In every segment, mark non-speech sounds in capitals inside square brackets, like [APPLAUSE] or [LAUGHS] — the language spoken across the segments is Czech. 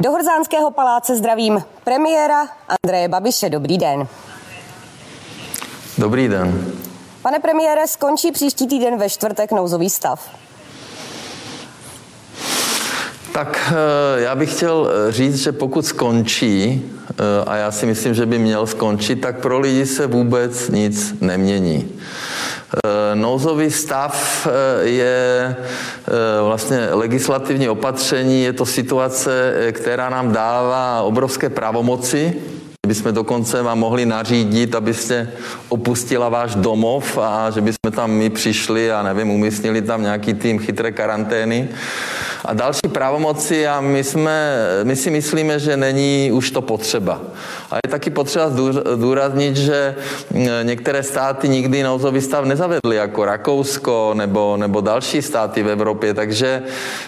Do Horzánského paláce zdravím premiéra Andreje Babiše. Dobrý den. Dobrý den. Pane premiére, skončí příští týden ve čtvrtek nouzový stav. Tak eh, já bych chtěl eh, říct, že pokud skončí, eh, a já si myslím, že by měl skončit, tak pro lidi se vůbec nic nemění. Nouzový stav je vlastně legislativní opatření, je to situace, která nám dává obrovské pravomoci, bychom dokonce vám mohli nařídit, abyste opustila váš domov a že bychom tam my přišli a nevím, umístnili tam nějaký tým chytré karantény a další pravomoci a my, jsme, my si myslíme, že není už to potřeba. A je taky potřeba zdůraznit, že některé státy nikdy nouzový stav nezavedly, jako Rakousko nebo, nebo další státy v Evropě, takže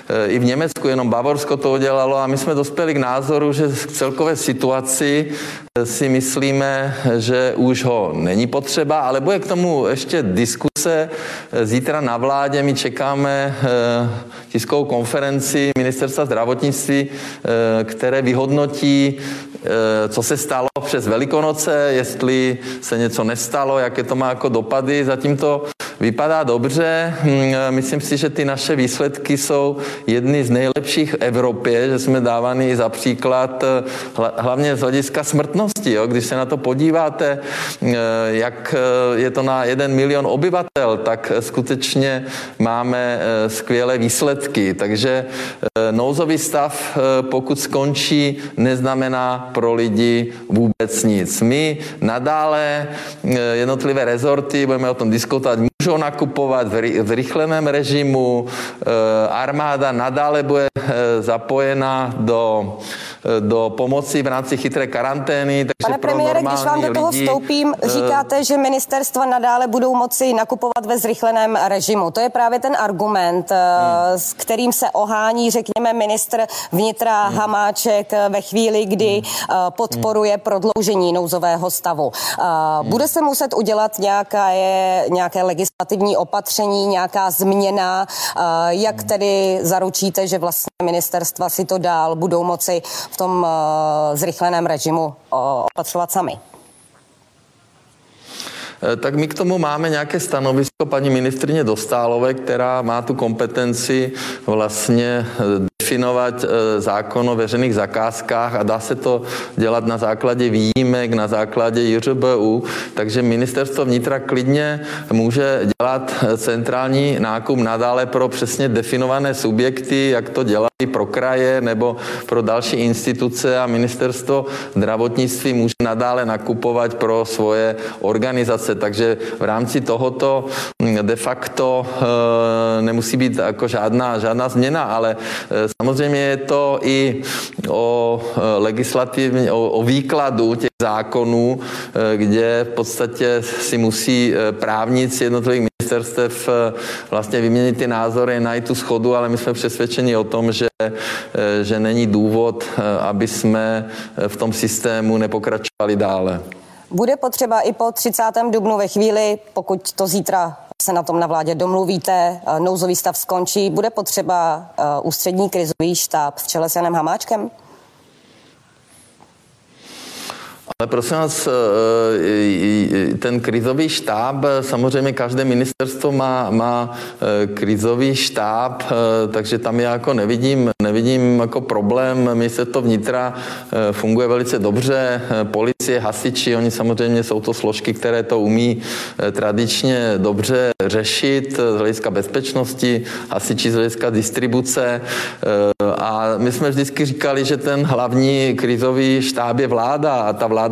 e, i v Německu jenom Bavorsko to udělalo a my jsme dospěli k názoru, že k celkové situaci si myslíme, že už ho není potřeba, ale bude k tomu ještě diskuse. Zítra na vládě my čekáme eh, tiskovou konferenci ministerstva zdravotnictví, eh, které vyhodnotí, eh, co se stalo přes Velikonoce, jestli se něco nestalo, jaké to má jako dopady. Zatím to vypadá dobře. Hm, myslím si, že ty naše výsledky jsou jedny z nejlepších v Evropě, že jsme dávány za příklad hlavně z hlediska smrtnosti. Jo? Když se na to podíváte, hm, jak je to na jeden milion obyvatel, tak skutečně máme eh, skvělé výsledky. Takže eh, nouzový stav, eh, pokud skončí, neznamená pro lidi vůbec nic. My nadále jednotlivé rezorty, budeme o tom diskutovat, můžou nakupovat v rychleném režimu, armáda nadále bude zapojena do do pomoci v rámci chytré karantény. Takže Pane premiére, když vám do toho lidi, vstoupím, eh, říkáte, že ministerstva nadále budou moci nakupovat ve zrychleném režimu. To je právě ten argument, eh, hmm. s kterým se ohání, řekněme, ministr vnitra hmm. Hamáček ve chvíli, kdy hmm. Eh, podporuje prodloužení nouzového stavu. Hmm. Bude se muset udělat nějaké, nějaké legislativní opatření, nějaká změna, jak hmm. tedy zaručíte, že vlastně ministerstva si to dál budou moci v tom zrychleném režimu opatřovat sami. Eh, tak my k tomu máme nějaké stanovisko paní ministrině Dostálové, která má tu kompetenci vlastně definovat zákon o veřejných zakázkách a dá se to dělat na základě výjimek, na základě JRBU, takže ministerstvo vnitra klidně může dělat centrální nákup nadále pro přesně definované subjekty, jak to dělá pro kraje nebo pro další instituce a ministerstvo zdravotnictví může nadále nakupovat pro svoje organizace. Takže v rámci tohoto hm, de facto e, nemusí být jako žádná, žádná změna, ale samozřejmě je to i o eh, legislativní, o, o výkladu těch zákonů, kde v podstatě si musí právníci jednotlivých ministerstev vlastně vyměnit ty názory, najít tu schodu, ale my jsme přesvědčeni o tom, že že není důvod, aby jsme v tom systému nepokračovali dále. Bude potřeba i po 30. dubnu ve chvíli, pokud to zítra se na tom na vládě domluvíte, nouzový stav skončí, bude potřeba ústřední krizový štáb v čele s Janem Hamáčkem? Ale prosím vás, eh, ten krizový štáb, samozřejmě každé ministerstvo má, má eh, krizový štáb, eh, takže tam já jako nevidím, nevidím jako problém. to vnitra funguje velice dobře, policie, hasiči, oni samozřejmě jsou to složky, které to umí tradičně dobře řešit z hlediska bezpečnosti, hasiči z hlediska distribuce. A my jsme vždycky říkali, že ten hlavní krizový štáb je vláda a ta vláda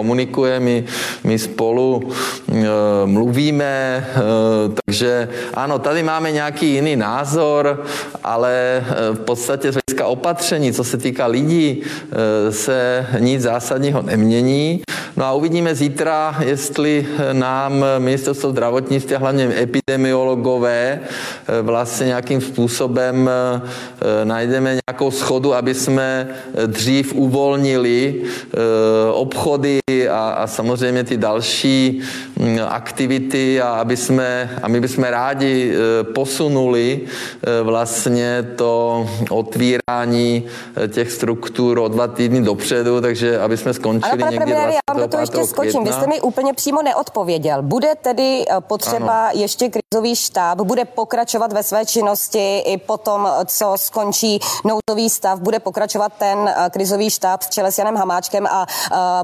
komunikuje, my, my spolu e, mluvíme, e, takže ano, tady máme nějaký jiný názor, ale e, v podstatě z hlediska opatření, co se týká lidí, se nic zásadního nemění. No a uvidíme zítra, jestli nám ministerstvo zdravotnictví, hlavně epidemiologové, vlastně nějakým způsobem najdeme nějakou schodu, aby jsme dřív uvolnili obchody a, a samozřejmě ty další mm, aktivity a aby jsme, a my bychom rádi posunuli vlastně to otvírání těch struktur o dva týdny dopředu, takže aby jsme skončili ano, pane někdy premiére, já vám do toho ještě skočím. Vy jste mi úplně přímo neodpověděl. Bude tedy potřeba ano. ještě krizový štáb, bude pokračovat ve své činnosti i potom, co skončí nouzový stav, bude pokračovat ten krizový štáb v čele s Janem Hamáčkem a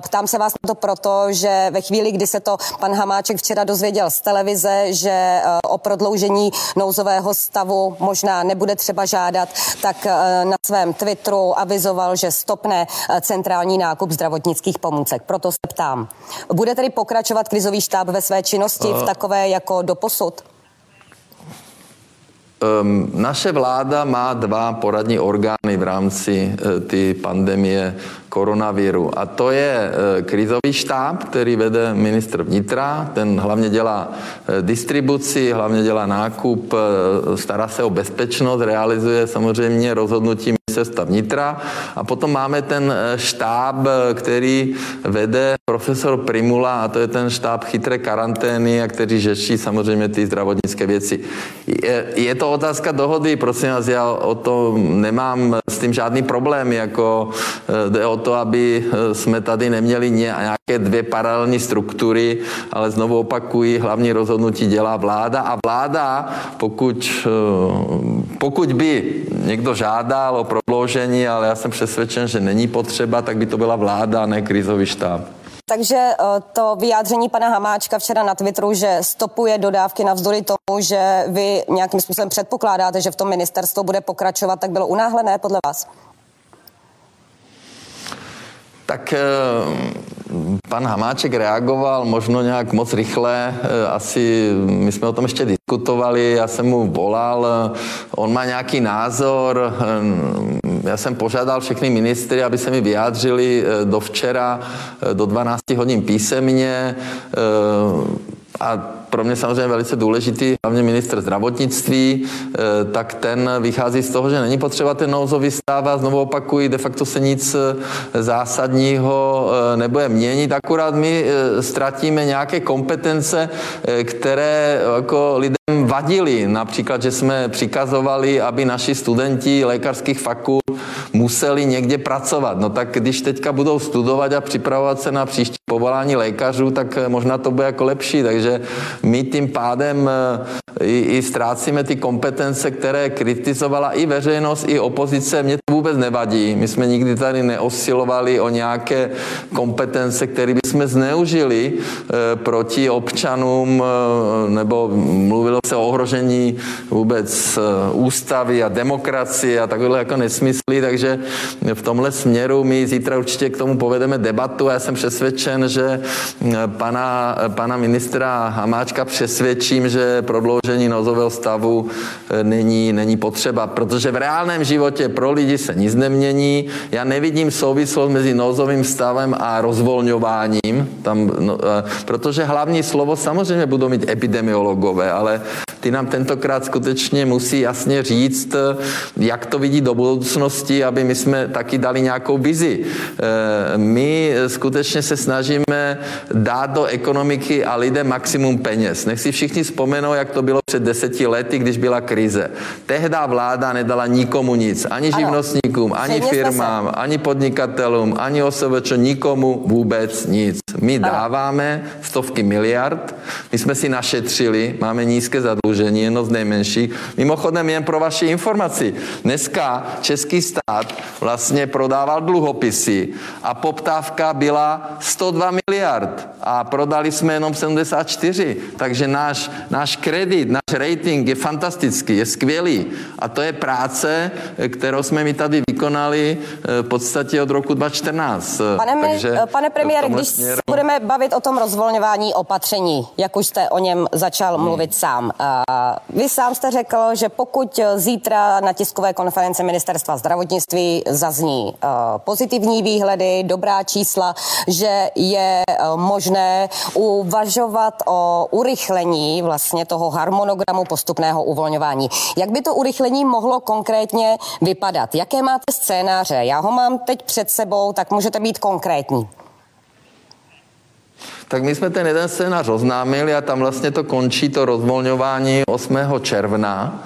ptám se vás na to proto, že ve chvíli, kdy se to pan Hamáček včera dozvěděl z televize, že uh, o prodloužení nouzového stavu možná nebude třeba žádat, tak uh, na svém Twitteru avizoval, že stopne centrální nákup zdravotnických pomůcek. Proto se ptám, bude tedy pokračovat krizový štáb ve své činnosti v takové jako doposud? Um, naše vláda má dva poradní orgány v rámci uh, ty pandemie koronaviru. A to je uh, krizový štáb, který vede ministr vnitra. Ten hlavně dělá uh, distribuci, hlavně dělá nákup, stará se o bezpečnost, realizuje samozřejmě rozhodnutí ministerstva vnitra. A potom máme ten štáb, který vede profesor Primula a to je ten štáb chytré karantény a který řeší samozřejmě ty zdravotnické věci. Je, je to otázka dohody, prosím vás, já o to nemám s tím žádný problém, jako eh, jde o to, aby eh, jsme tady neměli nějaké dvě paralelní struktury, ale znovu opakují, hlavní rozhodnutí dělá vláda a vláda, pokud, eh, pokud by někdo žádal o prodloužení, ale já jsem přesvědčen, že není potřeba, tak by to byla vláda, a ne krizový štáb. Takže eh, to vyjádření pana Hamáčka včera na Twitteru, že stopuje dodávky navzdory tomu, že vy nějakým způsobem předpokládáte, že v tom ministerstvo bude pokračovat, tak bylo unáhlené podle vás? Tak eh, pan Hamáček reagoval možno nějak moc rychle. Eh, asi my jsme o tom ještě diskutovali, já jsem mu volal, on má nějaký názor, já jsem požádal všechny ministry, aby se mi vyjádřili eh, do včera eh, do 12 hodin písemně eh, a pro mě samozřejmě velice důležitý, hlavně ministr zdravotnictví, tak ten vychází z toho, že není potřeba ten nouzový stav a znovu opakuji, de facto se nic zásadního nebude měnit, akurát my ztratíme nějaké kompetence, které jako lidem vadili. Například, že jsme přikazovali, aby naši studenti lékařských fakult museli někde pracovat. No tak když teďka budou studovat a připravovat se na příští povolání lékařů, tak eh, možná to bude jako lepší. Takže my tím pádem eh, i, i ztrácíme ty kompetence, které kritizovala i veřejnost, i opozice. Mně to vůbec nevadí. My jsme nikdy tady neosilovali o nějaké kompetence, které bychom zneužili e, proti občanům, nebo mluvilo se o ohrožení vůbec ústavy a demokracie a takové jako nesmysly, takže v tomhle směru my zítra určitě k tomu povedeme debatu já jsem přesvědčen, že pana, pana ministra Hamáčka přesvědčím, že prodloužení nozového stavu není, není potřeba, protože v reálném životě pro lidi se nic nemění. Já nevidím souvislost mezi nouzovým stavem a rozvolňováním, tam, no, protože hlavní slovo samozřejmě budou mít epidemiologové, ale ty nám tentokrát skutečně musí jasně říct, jak to vidí do budoucnosti, aby my jsme taky dali nějakou vizi. E, my skutečně se snažíme dát do ekonomiky a lidem maximum peněz. Nech si všichni vzpomenou, jak to bylo před deseti lety, když byla krize. Tehda vláda nedala nikomu nic, ani živnostníkům, ani firmám, ani podnikatelům, ani OSVČ, nikomu vůbec nic. My dáváme stovky miliard, my jsme si našetřili, máme nízké zadlužení, jedno z nejmenších. Mimochodem jen pro vaši informaci, dneska český stát vlastně prodával dluhopisy a poptávka byla 102 miliard a prodali jsme jenom 74, takže náš, náš kredit, náš rating je fantastický, je skvělý a to je práce, kterou jsme mi tady vykonali eh, v podstatě od roku 2014. Pane, Takže pane premiére, když směru... budeme bavit o tom rozvolňování opatření, jak už jste o něm začal hmm. mluvit sám. Vy sám jste řekl, že pokud zítra na tiskové konferenci ministerstva zdravotnictví zazní pozitivní výhledy, dobrá čísla, že je možné uvažovat o urychlení vlastně toho harmonogramu postupného uvolňování. Jak by to urychlení mohlo konkrétně vypadat? Jaké máte scénáře? Já ho mám teď před sebou, tak můžete být konkrétní. Tak my jsme ten jeden scénář oznámili a tam vlastně to končí to rozvolňování 8. června.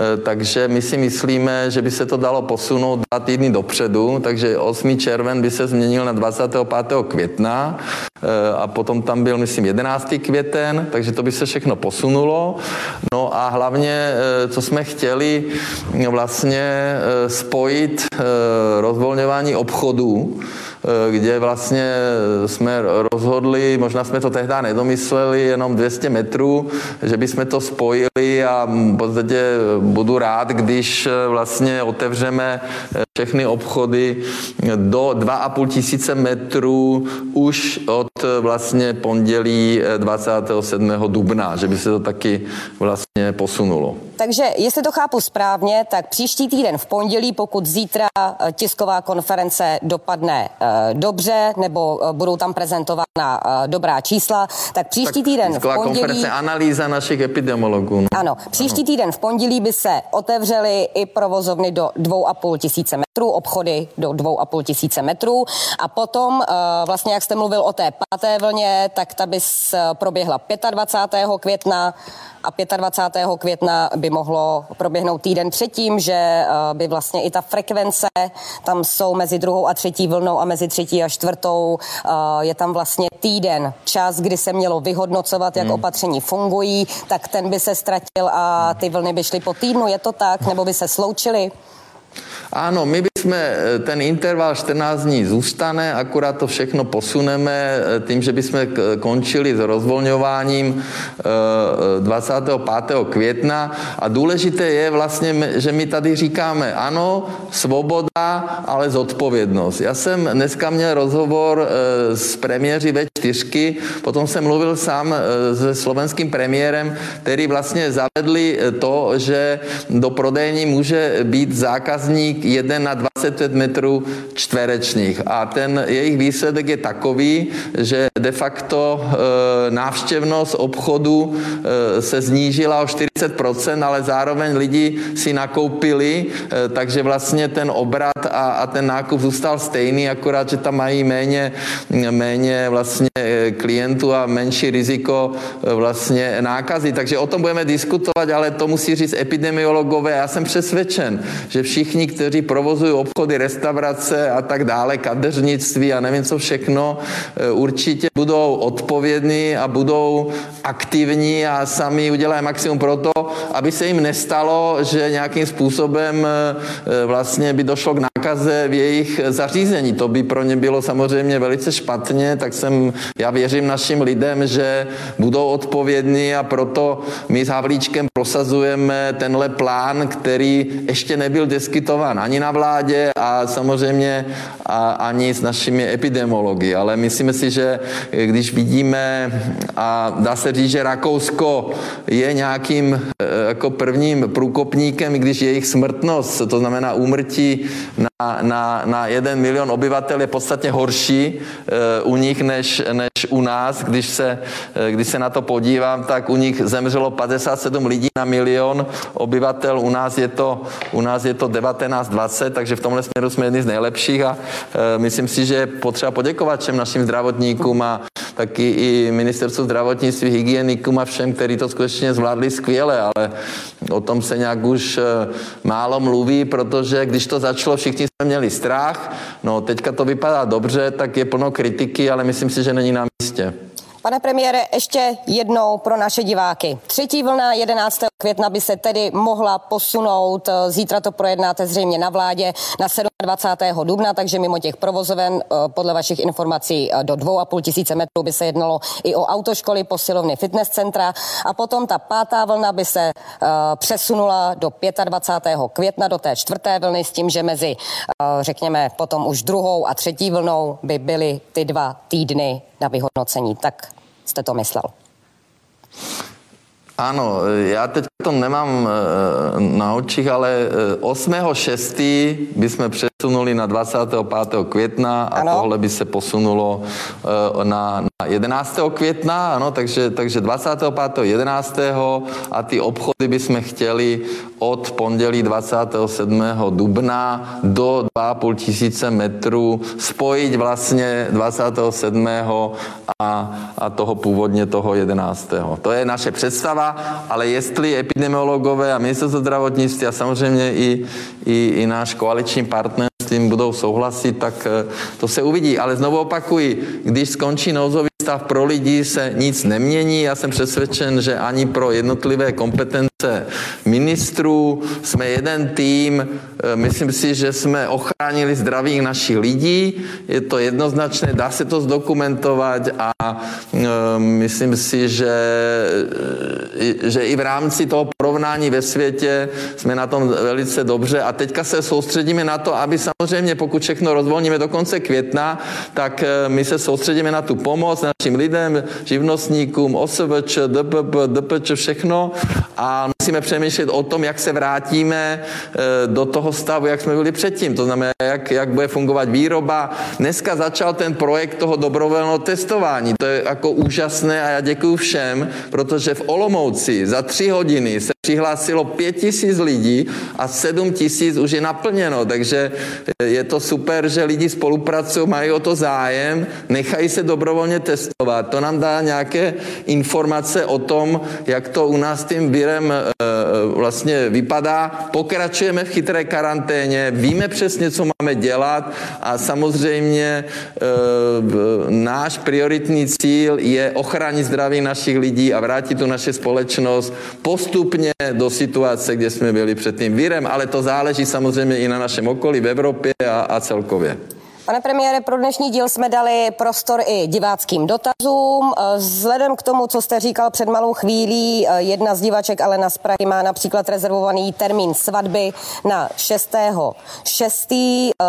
E, takže my si myslíme, že by se to dalo posunout dva týdny dopředu, takže 8. červen by se změnil na 25. května e, a potom tam byl, myslím, 11. květen, takže to by se všechno posunulo. No a hlavně, e, co jsme chtěli vlastně spojit rozvolňování obchodů, kde vlastně jsme rozhodli, možná jsme to tehdy nedomysleli, jenom 200 metrů, že bychom to spojili a v podstatě budu rád, když eh, vlastně otevřeme eh, všechny obchody do 2,5 tisíce metrů už od vlastně pondělí 27. dubna, že by se to taky vlastně posunulo. Takže jestli to chápu správně, tak příští týden v pondělí, pokud zítra tisková konference dopadne dobře, nebo eh, budou tam prezentována eh, dobrá čísla, tak příští tak týden v pondělí... konference analýza našich epidemiologů. No. Ano, příští ano. týden v pondělí by se otevřely i provozovny do 2,5 tisíce metrů, obchody do 2,5 tisíce metrů a potom eh, vlastně, jak jste mluvil o té páté vlně, tak ta by proběhla 25. května a 25. května by mohlo proběhnout týden předtím, že eh, by vlastně i ta frekvence, tam jsou mezi druhou a třetí vlnou a mezi třetí a čtvrtou, eh, je tam vlastně týden, čas, kdy se mělo vyhodnocovat, jak hmm. opatření fungují, tak ten by se ztratil a ty vlny by šly po týdnu, je to tak, nebo by se sloučily? Ano, my bychom, eh, ten interval 14 dní zůstane, akurát to všechno posuneme eh, tím, že bychom končili s rozvolňováním 25. Eh, května a důležité je vlastně, že my tady říkáme ano, svoboda, ale zodpovědnost. Já jsem dneska měl rozhovor s premiéři V4, potom jsem mluvil sám se slovenským premiérem, který vlastně zavedli to, že do prodejní může být zákazník 1 na 25 metrů čtverečních. A ten jejich výsledek je takový, že de facto e, návštěvnost obchodu e, se znížila o 40%, ale zároveň lidi si nakoupili, e, takže vlastně ten obrat a, a ten nákup zůstal stejný, akorát, že tam mají méně, méně vlastně klientů a menší riziko vlastně nákazy. Takže o tom budeme diskutovat, ale to musí říct epidemiologové. Já jsem přesvědčen, že všichni, kteří kteří provozují obchody, restaurace a tak dále, kadeřnictví a nevím co všechno, e, určitě budou odpovědní a budou aktivní a sami udělají maximum pro to, aby se jim nestalo, že nějakým způsobem e, e, vlastně by došlo k nákaze v jejich zařízení. To by pro ně bylo samozřejmě velice špatně, tak jsem, já věřím našim lidem, že budou odpovědní a proto my s Havlíčkem prosazujeme tenhle plán, který ještě nebyl diskutován ani na vládě a samozřejmě a, ani s našimi epidemiology. Ale myslíme si, že když vidíme a dá se říct, že Rakousko je nějakým e, jako prvním průkopníkem, když jejich smrtnost, to znamená úmrtí na, na, na jeden milion obyvatel je podstatně horší e, u nich než, než u nás. Když se, e, když se na to podívám, tak u nich zemřelo 57 lidí na milion obyvatel, u nás je to, u nás je to 19 20, takže v tomhle směru jsme jedni z nejlepších a e, myslím si, že je potřeba poděkovat všem našim zdravotníkům a taky i ministerstvu zdravotnictví, hygienikům a všem, kteří to skutečně zvládli skvěle, ale o tom se nějak už e, málo mluví, protože když to začalo, všichni jsme měli strach, no teďka to vypadá dobře, tak je plno kritiky, ale myslím si, že není na místě. Pane premiére, ještě jednou pro naše diváky. Třetí vlna 11. května by se tedy mohla posunout. Zítra to projednáte zřejmě na vládě na 27. dubna, takže mimo těch provozoven eh, podle vašich informací eh, do 2,5 tisíce metrů by se jednalo i o autoškoly, posilovny, fitness centra a potom ta pátá vlna by se přesunula do 25. května do té čtvrté vlny s tím, že mezi, řekněme, potom už druhou a třetí vlnou by byly ty dva týdny na vyhodnocení. Tak jste to myslel? Ano, já teď to nemám eh, na očích, ale 8.6. Eh, bychom přesunuli na 25. května a ano. tohle by se posunulo eh, na, na 11. května, ano, takže, takže 25. 11. a ty obchody bychom chtěli od pondělí 27. dubna do 2,5 tisíce metrů spojit vlastně 27. A, a toho původně toho 11. To je naše představa, ale jestli epidemiologové a ministerstvo zdravotnictví a samozřejmě i, i, i náš koaliční partner s tím budou souhlasit, tak eh, to se uvidí. Ale znovu opakuji, když skončí nouzový stav pro lidi se nic nemění. Já jsem přesvědčen, že ani pro jednotlivé kompetence ministrů jsme jeden tým. Eh, myslím si, že jsme ochránili zdraví našich lidí. Je to jednoznačné, dá se to zdokumentovat a eh, myslím si, že, že i v rámci toho porovnání ve světě jsme na tom velice dobře a teďka se soustředíme na to, aby samozřejmě, pokud všechno rozvolníme do konce května, tak my se soustředíme na tu pomoc našim lidem, živnostníkům, OSVČ, DPP, DPČ, všechno a musíme přemýšlet o tom, jak se vrátíme eh, do toho stavu, jak jsme byli předtím. To znamená, jak, jak bude fungovat výroba. Dneska začal ten projekt toho dobrovolného testování. To je jako úžasné a já děkuji všem, protože v Olomouci za tři hodiny se přihlásilo pět tisíc lidí a sedm tisíc už je naplněno, takže je to super, že lidi spolupracují, mají o to zájem, nechají se dobrovolně testovat. To nám dá nějaké informace o tom, jak to u nás tím virem e, vlastně vypadá. Pokračujeme v chytré karanténě, víme přesně, co máme dělat a samozřejmě e, náš prioritní cíl je ochránit zdraví našich lidí a vrátit tu naše společnost postupně do situace, kde jsme byli před tím virem, ale to záleží samozřejmě i na našem okolí v Evropě a, a celkově. Pane premiére, pro dnešní díl jsme dali prostor i diváckým dotazům. Vzhledem k tomu, co jste říkal před malou chvílí, jedna z divaček Alena z Prahy má například rezervovaný termín svatby na 6. 6.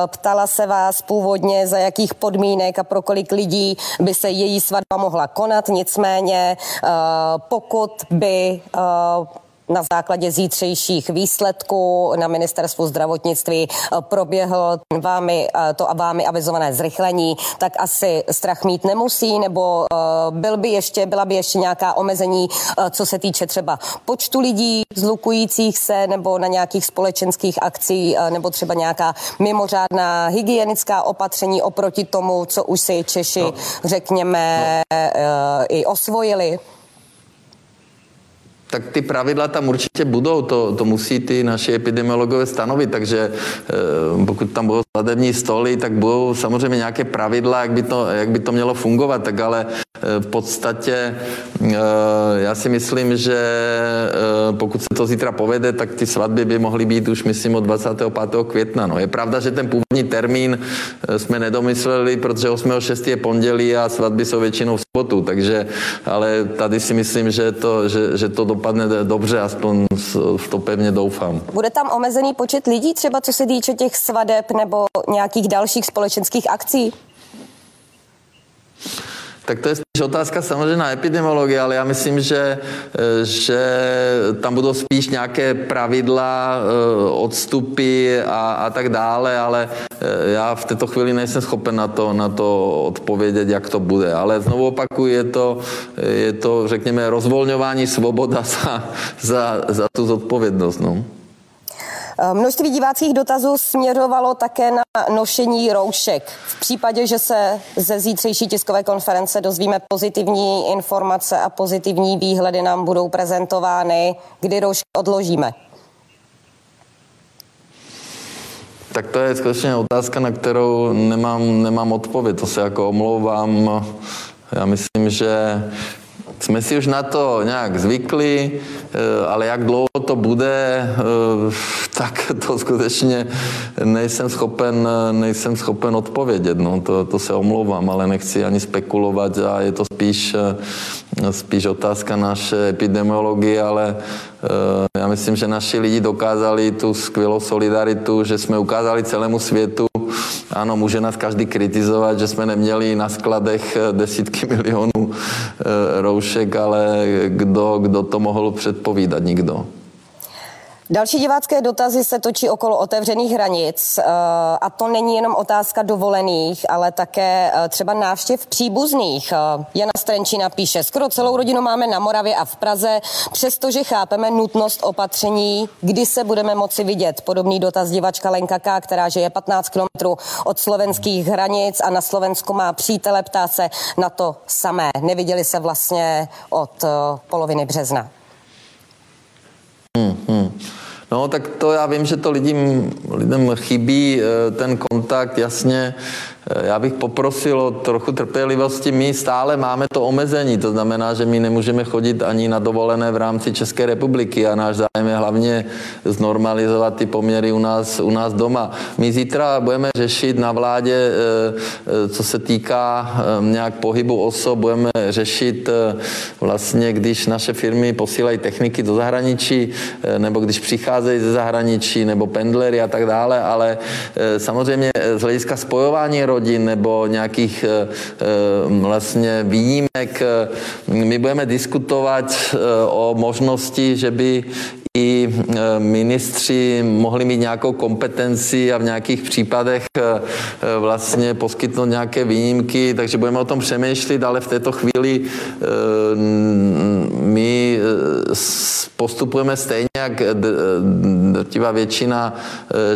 Ptala se vás původně, za jakých podmínek a pro kolik lidí by se její svatba mohla konat. Nicméně, pokud by na základě zítřejších výsledků na ministerstvu zdravotnictví eh, proběhlo vámi, eh, to a vámi avizované zrychlení, tak asi strach mít nemusí, nebo eh, byl by ještě, byla by ještě nějaká omezení, co se týče třeba počtu lidí zlukujících se, nebo na nějakých společenských akcí, nebo třeba nějaká mimořádná hygienická opatření oproti tomu, co už si Češi, no. řekněme, no. i osvojili? Tak ty pravidla tam určitě budou, to, to musí ty naši epidemiologové stanovit, takže eh, pokud tam budou sladební stoly, tak budou samozřejmě nějaké pravidla, jak by to, jak by to mělo fungovat, tak ale eh, v podstatě eh, já si myslím, že pokud se to zítra povede, tak ty svatby by mohly být už myslím od 25. května. No. Je pravda, že ten původní termín jsme nedomysleli, protože 8.6. je pondělí a svatby jsou většinou v sobotu, takže ale tady si myslím, že to, že, že to dopadne dobře, aspoň v to pevně doufám. Bude tam omezený počet lidí, třeba co se týče těch svadeb nebo nějakých dalších společenských akcí? Tak to je spíš otázka samozřejmě na epidemiologii, ale já myslím, že, eh, že tam budou spíš nějaké pravidla, eh, odstupy a, a tak dále, ale eh, já v této chvíli nejsem schopen na to, na to odpovědět, jak to bude. Ale znovu opakuju, je to, je to řekněme, rozvolňování svoboda [LAUGHS] za, za, za tu zodpovědnost. No. Eh, množství diváckých dotazů směřovalo také na nošení roušek. V případě, že se ze zítřejší tiskové konference dozvíme pozitivní informace a pozitivní výhledy nám budou prezentovány, kdy roušky odložíme. Tak to je skutečně otázka, na kterou nemám, nemám odpověď. To se jako omlouvám. Já myslím, že jsme si už na to nějak zvykli, eh, ale jak dlouho to bude, eh, [LAUGHS] tak to skutečně nejsem schopen, nejsem schopen odpovědět. No, to, to se omlouvám, ale nechci ani spekulovat a je to spíš, eh, spíš otázka naše epidemiologie, ale Já myslím, že naši lidi dokázali tu skvělou solidaritu, že jsme ukázali celému světu, ano, může nás každý kritizovat, že jsme neměli na skladech desítky [LAUGHS] milionů roušek, ale kdo, kdo to mohl předpovídat? Nikdo. Další divácké dotazy se točí okolo otevřených hranic eh, a to není jenom otázka dovolených, ale také eh, třeba návštěv příbuzných. Eh, Jana Strenčina píše, skoro celou rodinu máme na Moravě a v Praze, přestože chápeme nutnost opatření, kdy se budeme moci vidět. Podobný dotaz divačka Lenka K., která žije 15 kilometrů od slovenských hranic a na Slovensku má přítele, ptá se na to samé. Neviděli se vlastně od poloviny března. Hmm, hmm. No, tak to já vím, že to lidem, lidem chybí, eh, ten kontakt, jasně. Eh, já bych poprosil o trochu trpělivosti. My stále máme to omezení, to znamená, že my nemůžeme chodit ani na dovolené v rámci České republiky a náš zájem je hlavně znormalizovat ty poměry u nás, u nás doma. My zítra budeme řešit na vládě, eh, co se týká nějak pohybu osob, budeme řešit vlastně, když naše firmy posílají techniky do zahraničí, nebo když přicházejí ze zahraničí, nebo pendlery a tak dále, ale samozřejmě z hlediska spojování rodin nebo nějakých eh, eh, vlastně výjimek. Eh, my budeme diskutovat o možnosti, že by i ministři mohli mít nějakou kompetenci a v nějakých případech vlastně poskytnout nějaké výjimky, takže budeme o tom přemýšlet, ale v této chvíli my postupujeme stejně jak drtivá většina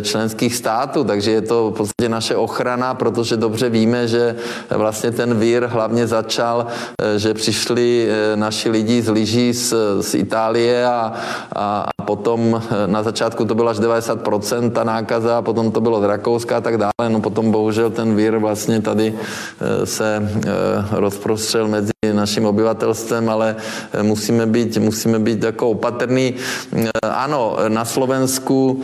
členských států, takže je to v podstatě naše ochrana, protože dobře víme, že vlastně ten vír hlavně začal, eh, že přišli eh, naši lidi z lyží z, z Itálie a, a, a potom eh, na začátku to bylo až 90% ta nákaza, a potom to bylo z Rakouska a tak dále, no potom bohužel ten vír vlastně tady se rozprostřel mezi naším obyvatelstvem, ale musíme být, musíme být jako opatrný. Ano, na Slovensku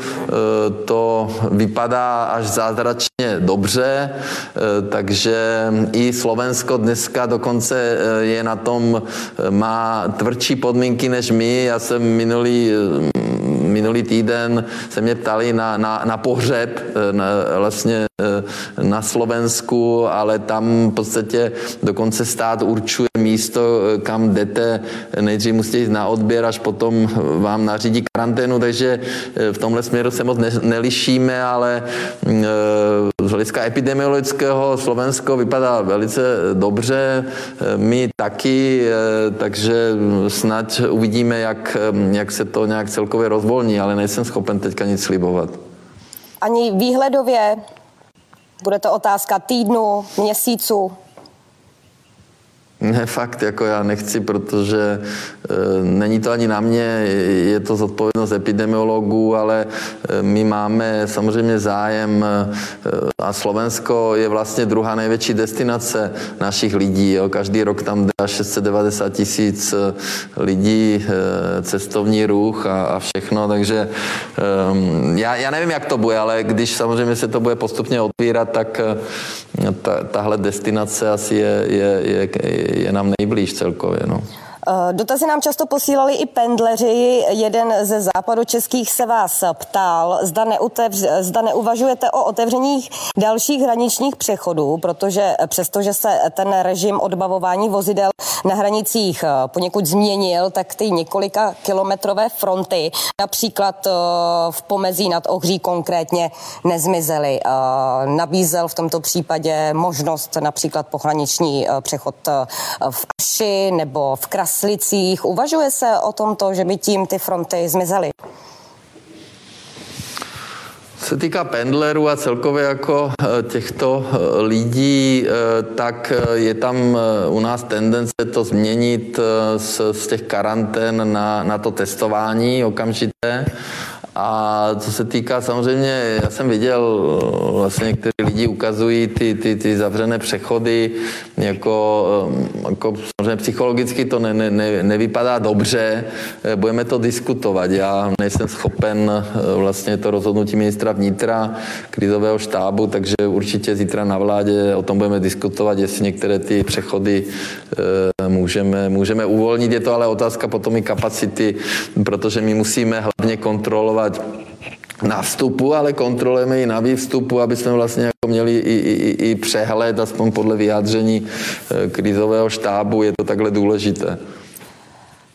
to vypadá až zázračně dobře, Eh, takže i Slovensko dneska dokonce eh, je na tom, eh, má tvrdší podmínky než my. Já jsem minulý minulý týden se mě ptali na, na, na pohřeb na, vlastně na Slovensku, ale tam v podstatě dokonce stát určuje místo, kam jdete. Nejdřív musíte jít na odběr, až potom vám nařídí karanténu, takže v tomhle směru se moc ne, nelišíme, ale z hlediska epidemiologického Slovensko vypadá velice dobře, my taky, takže snad uvidíme, jak, jak se to nějak celkově rozvolní, ale nejsem schopen teďka nic slibovat. Ani výhledově bude to otázka týdnu, měsíců? Ne, fakt, jako já nechci, protože e, není to ani na mě, je to zodpovědnost epidemiologů, ale e, my máme samozřejmě zájem e, a Slovensko je vlastně druhá největší destinace našich lidí. Jo. Každý rok tam jde 690 tisíc e, lidí, e, cestovní ruch a, a všechno, takže e, já, já nevím, jak to bude, ale když samozřejmě se to bude postupně otvírat, tak e, ta, tahle destinace asi je, je, je, je je nám nejblíž celkově. No. Eh, dotazy nám často posílali i pendleři. Jeden ze západu českých se vás ptal, zda, neutevř, zda neuvažujete o otevřeních dalších hraničních přechodů, protože přestože se ten režim odbavování vozidel na hranicích eh, poněkud změnil, tak ty několika kilometrové fronty, například eh, v pomezí nad Ohří konkrétně, nezmizely. Nabízel v tomto případě možnost například pohraniční přechod v Aši nebo v Kras Kraslicích. Uvažuje se o tomto, že by tím ty fronty zmizely? se týká pendlerů a celkově jako eh, těchto eh, lidí, eh, tak je tam u nás tendence to změnit z, z těch karantén na, na to testování okamžité A co se týká samozřejmě, já jsem viděl, vlastně někteří lidi ukazují ty, ty, ty zavřené přechody, jako, jako samozřejmě psychologicky to ne, ne, nevypadá dobře, budeme to diskutovat. Já nejsem schopen vlastně to rozhodnutí ministra vnitra, krizového štábu, takže určitě zítra na vládě o tom budeme diskutovat, jestli některé ty přechody můžeme, můžeme uvolnit. Je to ale otázka potom i kapacity, protože my musíme hlavně kontrolovat na vstupu, ale kontrolujeme i na vývstupu, aby jsme vlastně jako měli i, i, i přehled, aspoň podle vyjádření e, krizového štábu, je to takhle důležité.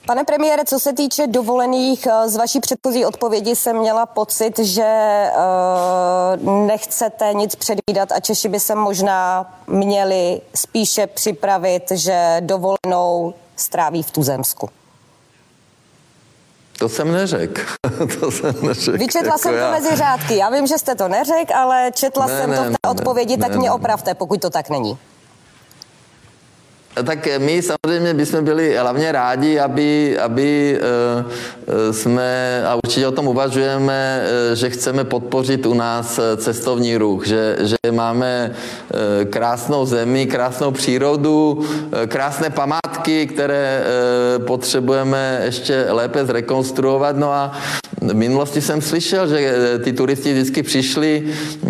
Pane premiére, co se týče dovolených, eh, z vaší předchozí odpovědi jsem měla pocit, že uh, nechcete nic předvídat a Češi by se možná měli spíše připravit, že dovolenou stráví v Tuzemsku. To jsem neřekl. [LAUGHS] to jsem neřekl. Vyčetla jako jsem já. to mezi řádky. Já vím, že jste to neřekl, ale četla ne, jsem ne, to v té ne, odpovědi, ne, tak ne, mě opravte, pokud to tak není. Tak my samozřejmě bychom byli hlavně rádi, aby, aby eh, jsme, a určitě o tom uvažujeme, eh, že chceme podpořit u nás cestovní ruch, že, že máme krásnou zemi, krásnou přírodu, krásné památky, které potřebujeme ještě lépe zrekonstruovat. No a v minulosti jsem slyšel, že ty turisti vždycky přišli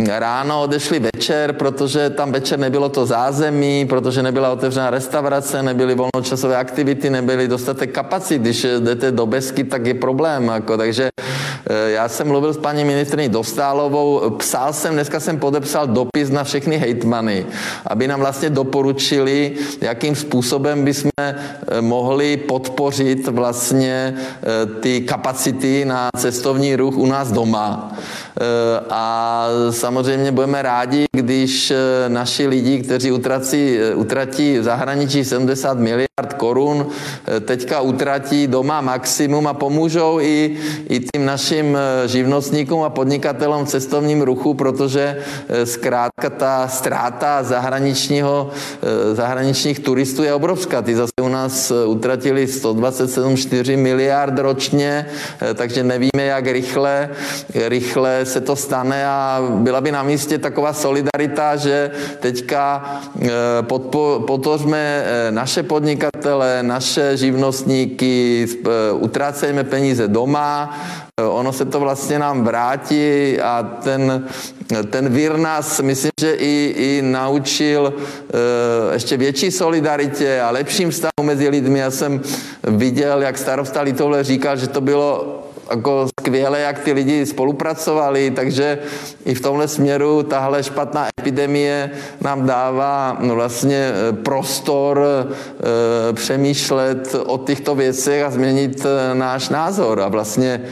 ráno, odešli večer, protože tam večer nebylo to zázemí, protože nebyla otevřená restaurace, restaurace, nebyly volnočasové aktivity, nebyly dostatek kapacit. Když jdete do Besky, tak je problém. Jako, takže já jsem mluvil s paní ministrní Dostálovou, psal jsem, dneska jsem podepsal dopis na všechny hejtmany, aby nám vlastně doporučili, jakým způsobem bychom eh, mohli podpořit vlastně eh, ty kapacity na cestovní ruch u nás doma. A samozřejmě budeme rádi, když naši lidi, kteří utratí, utratí v zahraničí, zahraničí 70 miliard korun eh, teďka utratí doma maximum a pomůžou i, i tím našim eh, živnostníkům a podnikatelům v cestovním ruchu, protože eh, zkrátka ta ztráta zahraničního, zahraničních turistů je obrovská. Ty zase u nás utratili 127,4 miliard ročně, takže nevíme, jak rychle, rychle se to stane a byla by na místě taková solidarita, že teďka podpořme Eh, naše podnikatele, naše živnostníky, eh, utrácejme peníze doma, eh, ono se to vlastně nám vrátí a ten, ten vír nás, myslím, že i, i naučil ještě větší solidaritě a lepším vztahu mezi lidmi. Já jsem viděl, jak starosta Litovle říkal, že to bylo jako skvěle, jak ty lidi spolupracovali, takže i v tomhle směru tahle špatná epidemie nám dává no, vlastně eh, prostor e, přemýšlet o těchto věcech a změnit e, náš názor a vlastně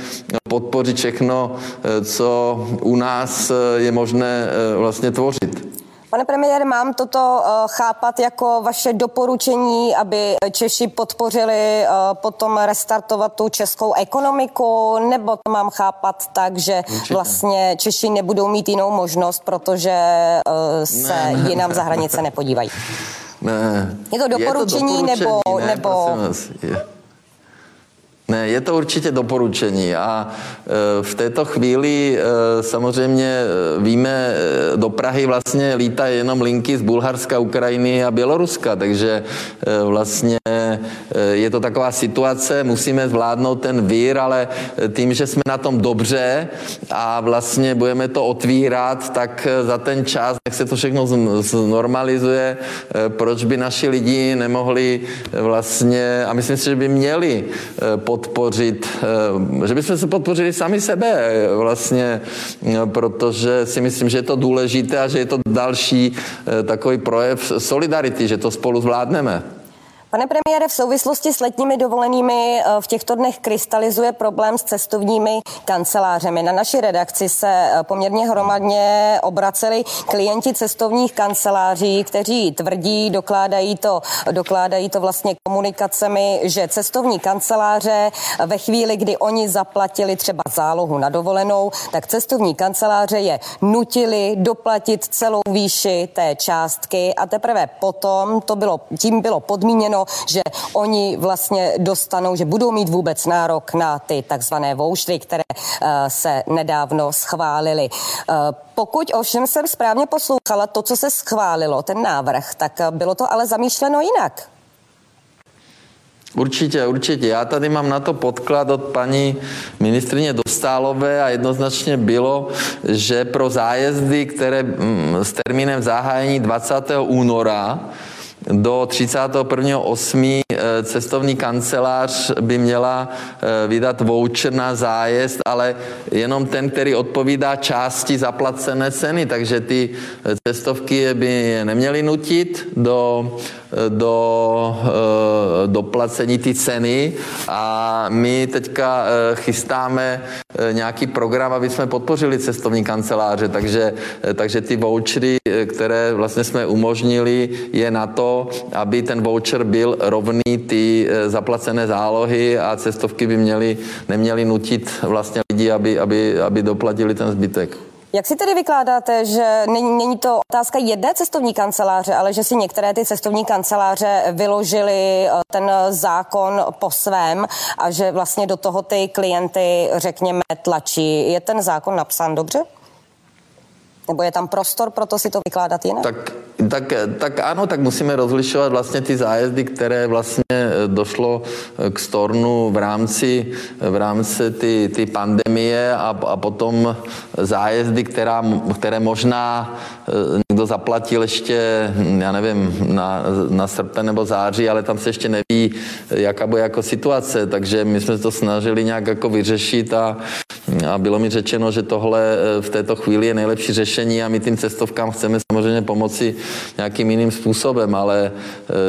podpořit všechno, co u nás je možné vlastně tvořit. Pane premiére, mám toto uh, chápat jako vaše doporučení, aby Češi podpořili uh, potom restartovat tu českou ekonomiku, nebo to mám chápat tak, že Určitě. vlastně Češi nebudou mít jinou možnost, protože uh, se ne, ne, jinam ne, za hranice ne. nepodívají? Ne. Je to doporučení, je to doporučení nebo... Ne, nebo... Vás, je. Ne, je to určitě doporučení a e, v této chvíli e, samozřejmě e, víme, do Prahy vlastně lítají jenom linky z Bulharska, Ukrajiny a Běloruska, takže vlastně je to taková situace, musíme zvládnout ten vír, ale tím, že jsme na tom dobře a vlastně budeme to otvírat, tak za ten čas, jak se to všechno znormalizuje, proč by naši lidi nemohli vlastně, a myslím si, že by měli podpořit, eh, že bychom se podpořili sami sebe eh, vlastně, eh, protože si myslím, že je to důležité a že je to další takový projev solidarity, že to spolu zvládneme. Pane premiére, v souvislosti s letními dovolenými eh, v těchto dnech krystalizuje problém s cestovními kancelářemi. Na naší redakci se eh, poměrně hromadně obraceli klienti cestovních kanceláří, kteří tvrdí, dokládají to, dokládají to vlastně komunikacemi, že cestovní kanceláře eh, ve chvíli, kdy oni zaplatili třeba zálohu na dovolenou, tak cestovní kanceláře je nutili doplatit celou výši té částky a teprve potom to bylo, tím bylo podmíněno, že oni vlastně dostanou, že budou mít vůbec nárok na ty takzvané vouchery, které se nedávno schválily. Pokud ovšem jsem správně poslouchala to, co se schválilo, ten návrh, tak bylo to ale zamýšleno jinak. Určitě, určitě. Já tady mám na to podklad od paní ministrině Dostálové a jednoznačně bylo, že pro zájezdy, které mm, s termínem zahájení 20. února do 31.8. Eh, cestovní kancelář by měla eh, vydat voucher na zájezd, ale jenom ten, který odpovídá části zaplacené ceny, takže ty eh, cestovky by neměly nutit do do doplacení ty ceny a my teďka chystáme nějaký program, aby jsme podpořili cestovní kanceláře, takže, takže ty vouchery, které vlastně jsme umožnili, je na to, aby ten voucher byl rovný ty zaplacené zálohy a cestovky by měly, neměly nutit vlastně lidi, aby, aby, aby doplatili ten zbytek. Jak si tedy vykládáte, že není, není to otázka jedné cestovní kanceláře, ale že si některé ty cestovní kanceláře vyložili eh, ten zákon po svém a že vlastně do toho ty klienty, řekněme, tlačí. Je ten zákon napsán dobře? Nebo je tam prostor pro to si to vykládat jinak? Tak, tak, tak ano, tak musíme rozlišovat vlastně ty zájezdy, které vlastně eh, došlo eh, k stornu v rámci, v rámci ty, ty pandemie a, a potom zájezdy, která, které možná eh, někdo zaplatil ještě, já nevím, na, na srpen nebo září, ale tam se ještě neví, jaká bude jako situace, takže my jsme to snažili nějak jako vyřešit a, a bylo mi řečeno, že tohle v této chvíli je nejlepší řešení a my tím cestovkám chceme samozřejmě pomoci nějakým jiným způsobem, ale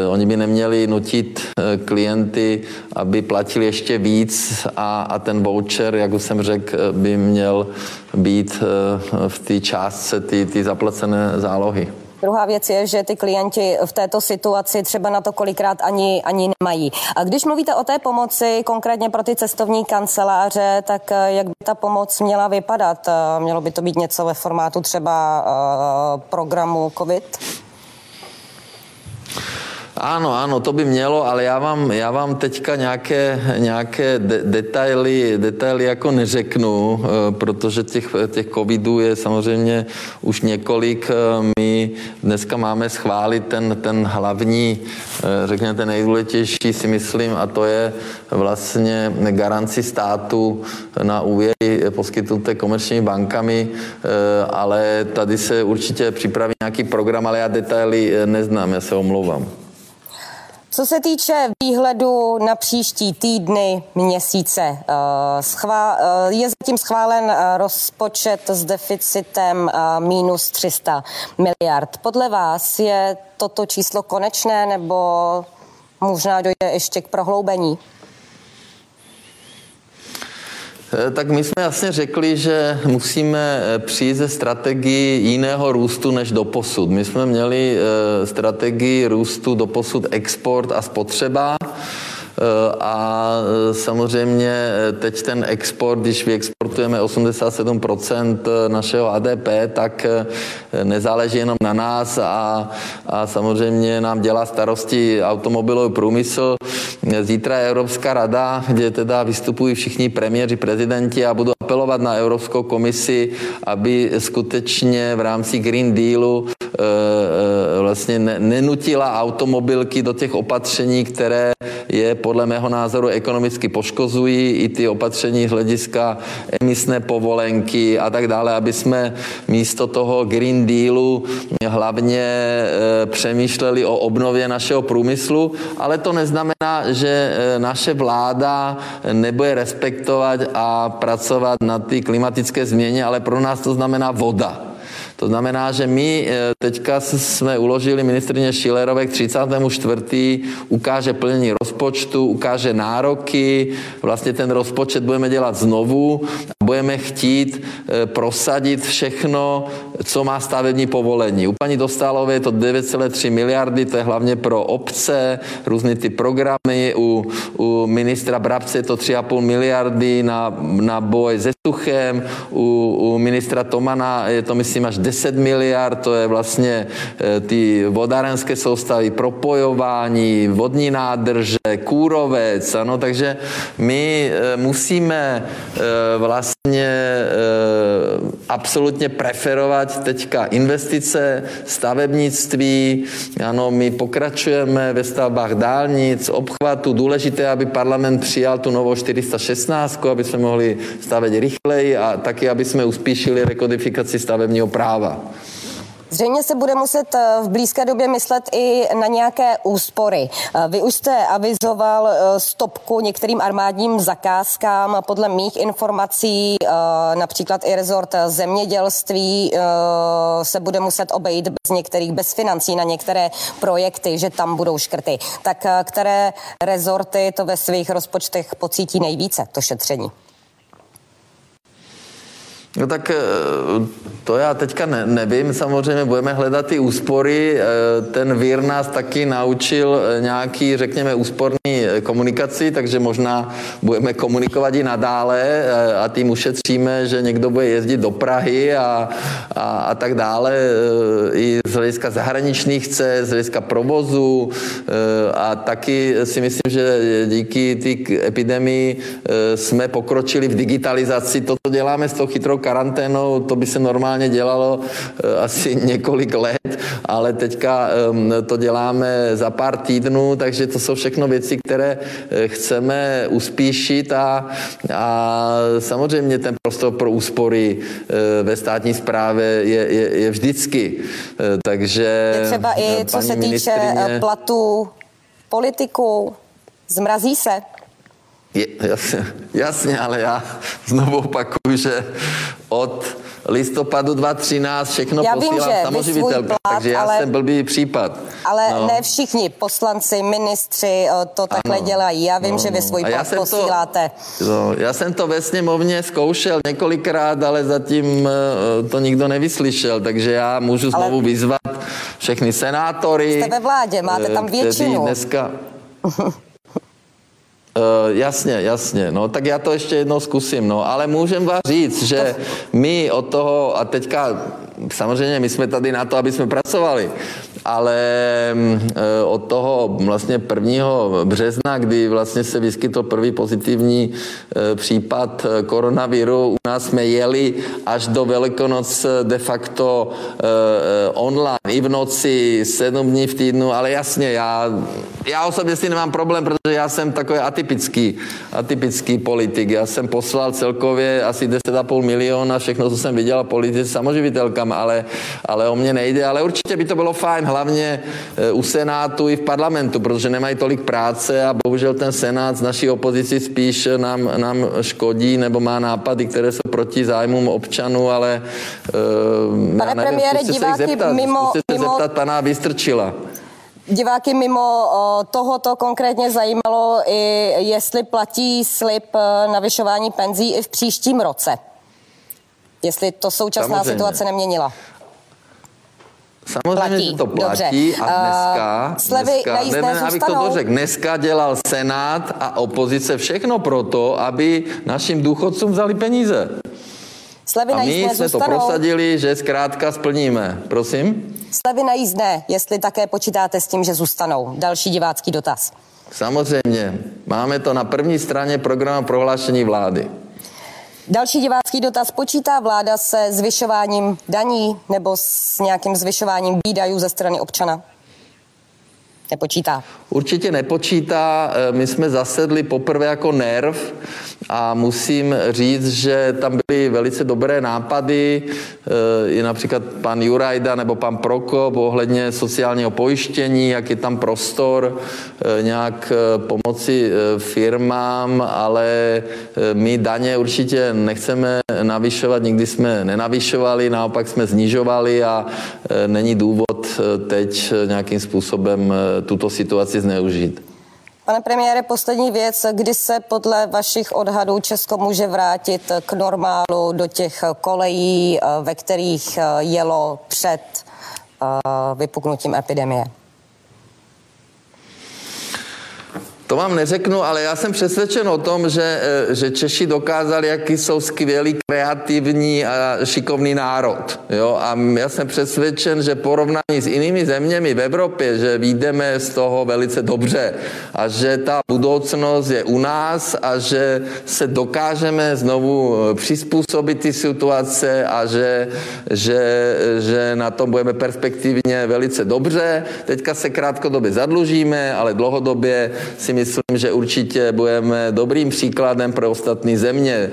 uh, oni by neměli nutit klienty, aby platili ještě víc a, a ten voucher, jak už jsem řekl, by měl být v té částce ty, ty zaplacené zálohy. Druhá věc je, že ty klienti v této situaci třeba na to kolikrát ani, ani nemají. A když mluvíte o té pomoci konkrétně pro ty cestovní kanceláře, tak eh, jak by ta pomoc měla vypadat? Eh, mělo by to být něco ve formátu třeba uh, programu COVID? Ano, ano, to by mělo, ale já vám, já vám teďka nějaké, nějaké de, detaily, detaily jako neřeknu, eh, protože těch, těch covidů je samozřejmě už několik. Eh, my dneska máme schválit ten, ten hlavní, eh, řekněme, ten nejdůležitější si myslím, a to je vlastně garanci státu na úvěry poskytnuté komerčními bankami, ale tady se určitě připraví nějaký program, ale já detaily neznám, já se omlouvám. Co se týče výhledu na příští týdny, měsíce, eh, eh, je zatím schválen eh, rozpočet s deficitem minus 300 miliard. Podle vás je toto číslo konečné nebo možná dojde ještě k prohloubení? Eh, tak my jsme jasně řekli, že musíme eh, přijít ze strategii jiného růstu než do posud. My jsme měli eh, strategii růstu do posud export a spotřeba. A samozřejmě teď ten export, když vyexportujeme 87% našeho ADP, tak nezáleží jenom na nás a, a samozřejmě nám dělá starosti automobilový průmysl. Zítra je Evropská rada, kde teda vystupují všichni premiéři, prezidenti a budu apelovat na Evropskou komisi, aby skutečně v rámci Green Dealu e, vlastně nenutila automobilky do těch opatření, které je podle mého názoru ekonomicky poškozují, i ty opatření z hlediska emisné povolenky a tak dále, aby jsme místo toho Green Dealu hlavně e, přemýšleli o obnově našeho průmyslu, ale to neznamená, že e, naše vláda nebude respektovat a pracovat na ty klimatické změně, ale pro nás to znamená voda. To znamená, že my eh, teďka jsme uložili ministrině Šilerové k 34. ukáže plnění rozpočtu, ukáže nároky, vlastně ten rozpočet budeme dělat znovu a budeme chtít eh, prosadit všechno, co má stavební povolení. U paní Dostálové je to 9,3 miliardy, to je hlavně pro obce, různé ty programy, u, u ministra Brabce je to 3,5 miliardy na, na boj se suchem, u, u ministra Tomana je to myslím až 10 miliard, to je vlastně ty vodárenské soustavy, propojování, vodní nádrže, kůrovec, ano, takže my musíme vlastně absolutně preferovat teďka investice, stavebnictví, ano, my pokračujeme ve stavbách dálnic, obchvatu, důležité, aby parlament přijal tu novou 416, aby jsme mohli stavět rychleji a taky, aby jsme uspíšili rekodifikaci stavebního práva. Zřejmě se bude muset eh, v blízké době myslet i na nějaké úspory. Eh, vy už jste avizoval eh, stopku některým armádním zakázkám. Podle mých informací například i rezort zemědělství se bude muset obejít bez některých, bez financí na některé projekty, že tam budou škrty. Tak které rezorty to ve svých rozpočtech pocítí nejvíce, to šetření? No tak eh, to já teďka ne, nevím, samozřejmě budeme hledat ty úspory. Eh, ten vír nás taky naučil eh, nějaký, řekněme, úsporný komunikaci, takže možná budeme komunikovat i nadále a tím ušetříme, že někdo bude jezdit do Prahy a, a, a tak dále. I z hlediska zahraničních cest, z hlediska provozu a taky si myslím, že díky té epidemii jsme pokročili v digitalizaci. To, co děláme s tou chytrou karanténou, to by se normálně dělalo eh, asi [LAUGHS] několik let, ale teďka to děláme za pár týdnů, takže to jsou všechno věci, které eh, chceme uspíšit a, a samozřejmě ten prostor pro úspory eh, ve státní správě je, je, je vždycky. Takže je třeba i co se týče platů politiků, zmrazí se? Je, jasně, jasně, ale já znovu opakuju, že od listopadu 2013 všechno já posílám vím, samoživitelka, takže já ale, jsem blbý případ. Ale no. ne všichni poslanci, ministři to takhle ano. dělají. Já vím, no, že vy svůj plat posíláte. To, no, já jsem to ve sněmovně zkoušel několikrát, ale zatím e, to nikdo nevyslyšel, takže já můžu znovu ale... vyzvat všechny senátory. Jste ve vládě, máte tam většinu. dneska [LAUGHS] Uh, jasně, jasně, no tak já to ještě jednou zkusím, no, ale můžem vás říct, že my od toho, a teďka samozřejmě my jsme tady na to, aby jsme pracovali, ale mm, eh, od toho vlastně 1. března, kdy vlastně se vyskytl první pozitivní eh, případ eh, koronaviru, u nás jsme jeli až do Velikonoc de facto online, i v noci, sedm dní v týdnu, ale jasně, já, já osobně si nemám problém, protože já jsem takový atypický, atypický politik. Já jsem poslal celkově asi 10,5 miliona, všechno, co jsem viděl, politice samoživitelkám, ale, ale o mě nejde, ale určitě by to bylo fajn, hlavně eh, u Senátu i v parlamentu, protože nemají tolik práce a bohužel ten Senát z naší opozici spíš nám, nám škodí nebo má nápady, které jsou proti zájmům občanů, ale uh, Pane nevím, premiére, diváky zeptat, mimo, se mimo... zeptat pana Vystrčila. Diváky mimo tohoto konkrétně zajímalo i jestli platí slib eh, navyšování penzí i v příštím roce. Jestli to současná Samozřejmě. situace neměnila. Samozřejmě, platí. že to platí Dobře. a dneska, uh, slevy dneska na ne, ne, abych to dořekl, dneska dělal Senát a opozice všechno proto, aby našim důchodcům vzali peníze. Slevy a my jsme zůstanou. to prosadili, že zkrátka splníme. Prosím? Slevy na jízdné, jestli také počítáte s tím, že zůstanou. Další divácký dotaz. Samozřejmě. Máme to na první straně programu prohlášení vlády. Další divácký dotaz. Počítá vláda se zvyšováním daní nebo s nějakým zvyšováním výdajů ze strany občana? Nepočítá. Určitě nepočítá. E, my jsme zasedli poprvé jako nerv a musím říct, že tam byly velice dobré nápady, e, i například pan Jurajda nebo pan Prokop ohledně sociálního pojištění, jak je tam prostor e, nějak pomoci firmám, ale my daně určitě nechceme navyšovat, nikdy jsme nenavyšovali, naopak jsme znižovali a není důvod teď nějakým způsobem tuto situaci zneužít. Pane premiére, poslední věc, kdy se podle vašich odhadů Česko může vrátit k normálu do těch kolejí, eh, ve kterých eh, jelo před eh, vypuknutím epidemie? To vám neřeknu, ale já jsem přesvědčen o tom, že, eh, že Češi dokázali, jaký jsou skvělý, kreativní a šikovný národ. Jo? A já jsem přesvědčen, že porovnání s jinými zeměmi v Evropě, že výjdeme z toho velice dobře a že ta budoucnost je u nás a že se dokážeme znovu eh, přizpůsobit ty situace a že, že, že na tom budeme perspektivně velice dobře. Teďka se krátkodobě zadlužíme, ale dlouhodobě si myslím, že určitě budeme dobrým příkladem pro ostatní země.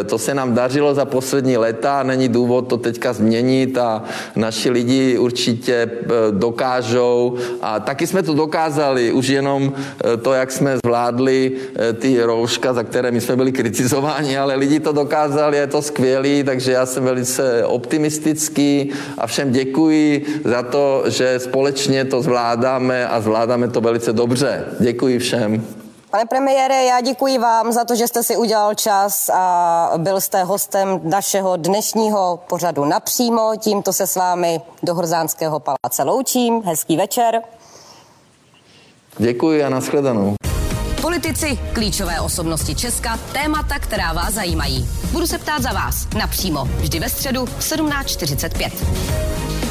E, to se nám dařilo za poslední léta, není důvod to teďka změnit a naši lidi určitě e, dokážou a taky jsme to dokázali, už jenom e, to, jak jsme zvládli ty rouška, za které my jsme byli kritizováni, ale lidi to dokázali, je to skvělý, takže já jsem velice optimistický a všem děkuji za to, že společně to zvládáme a zvládáme to velice dobře. Děkuji všem všem. Pane premiére, já děkuji vám za to, že jste si udělal čas a byl jste hostem našeho dnešního pořadu napřímo. Tímto se s vámi do Horzánského paláce loučím. Hezký večer. Děkuji a nashledanou. Politici, klíčové osobnosti Česka, témata, která vás zajímají. Budu se ptát za vás napřímo, vždy ve středu v 17.45.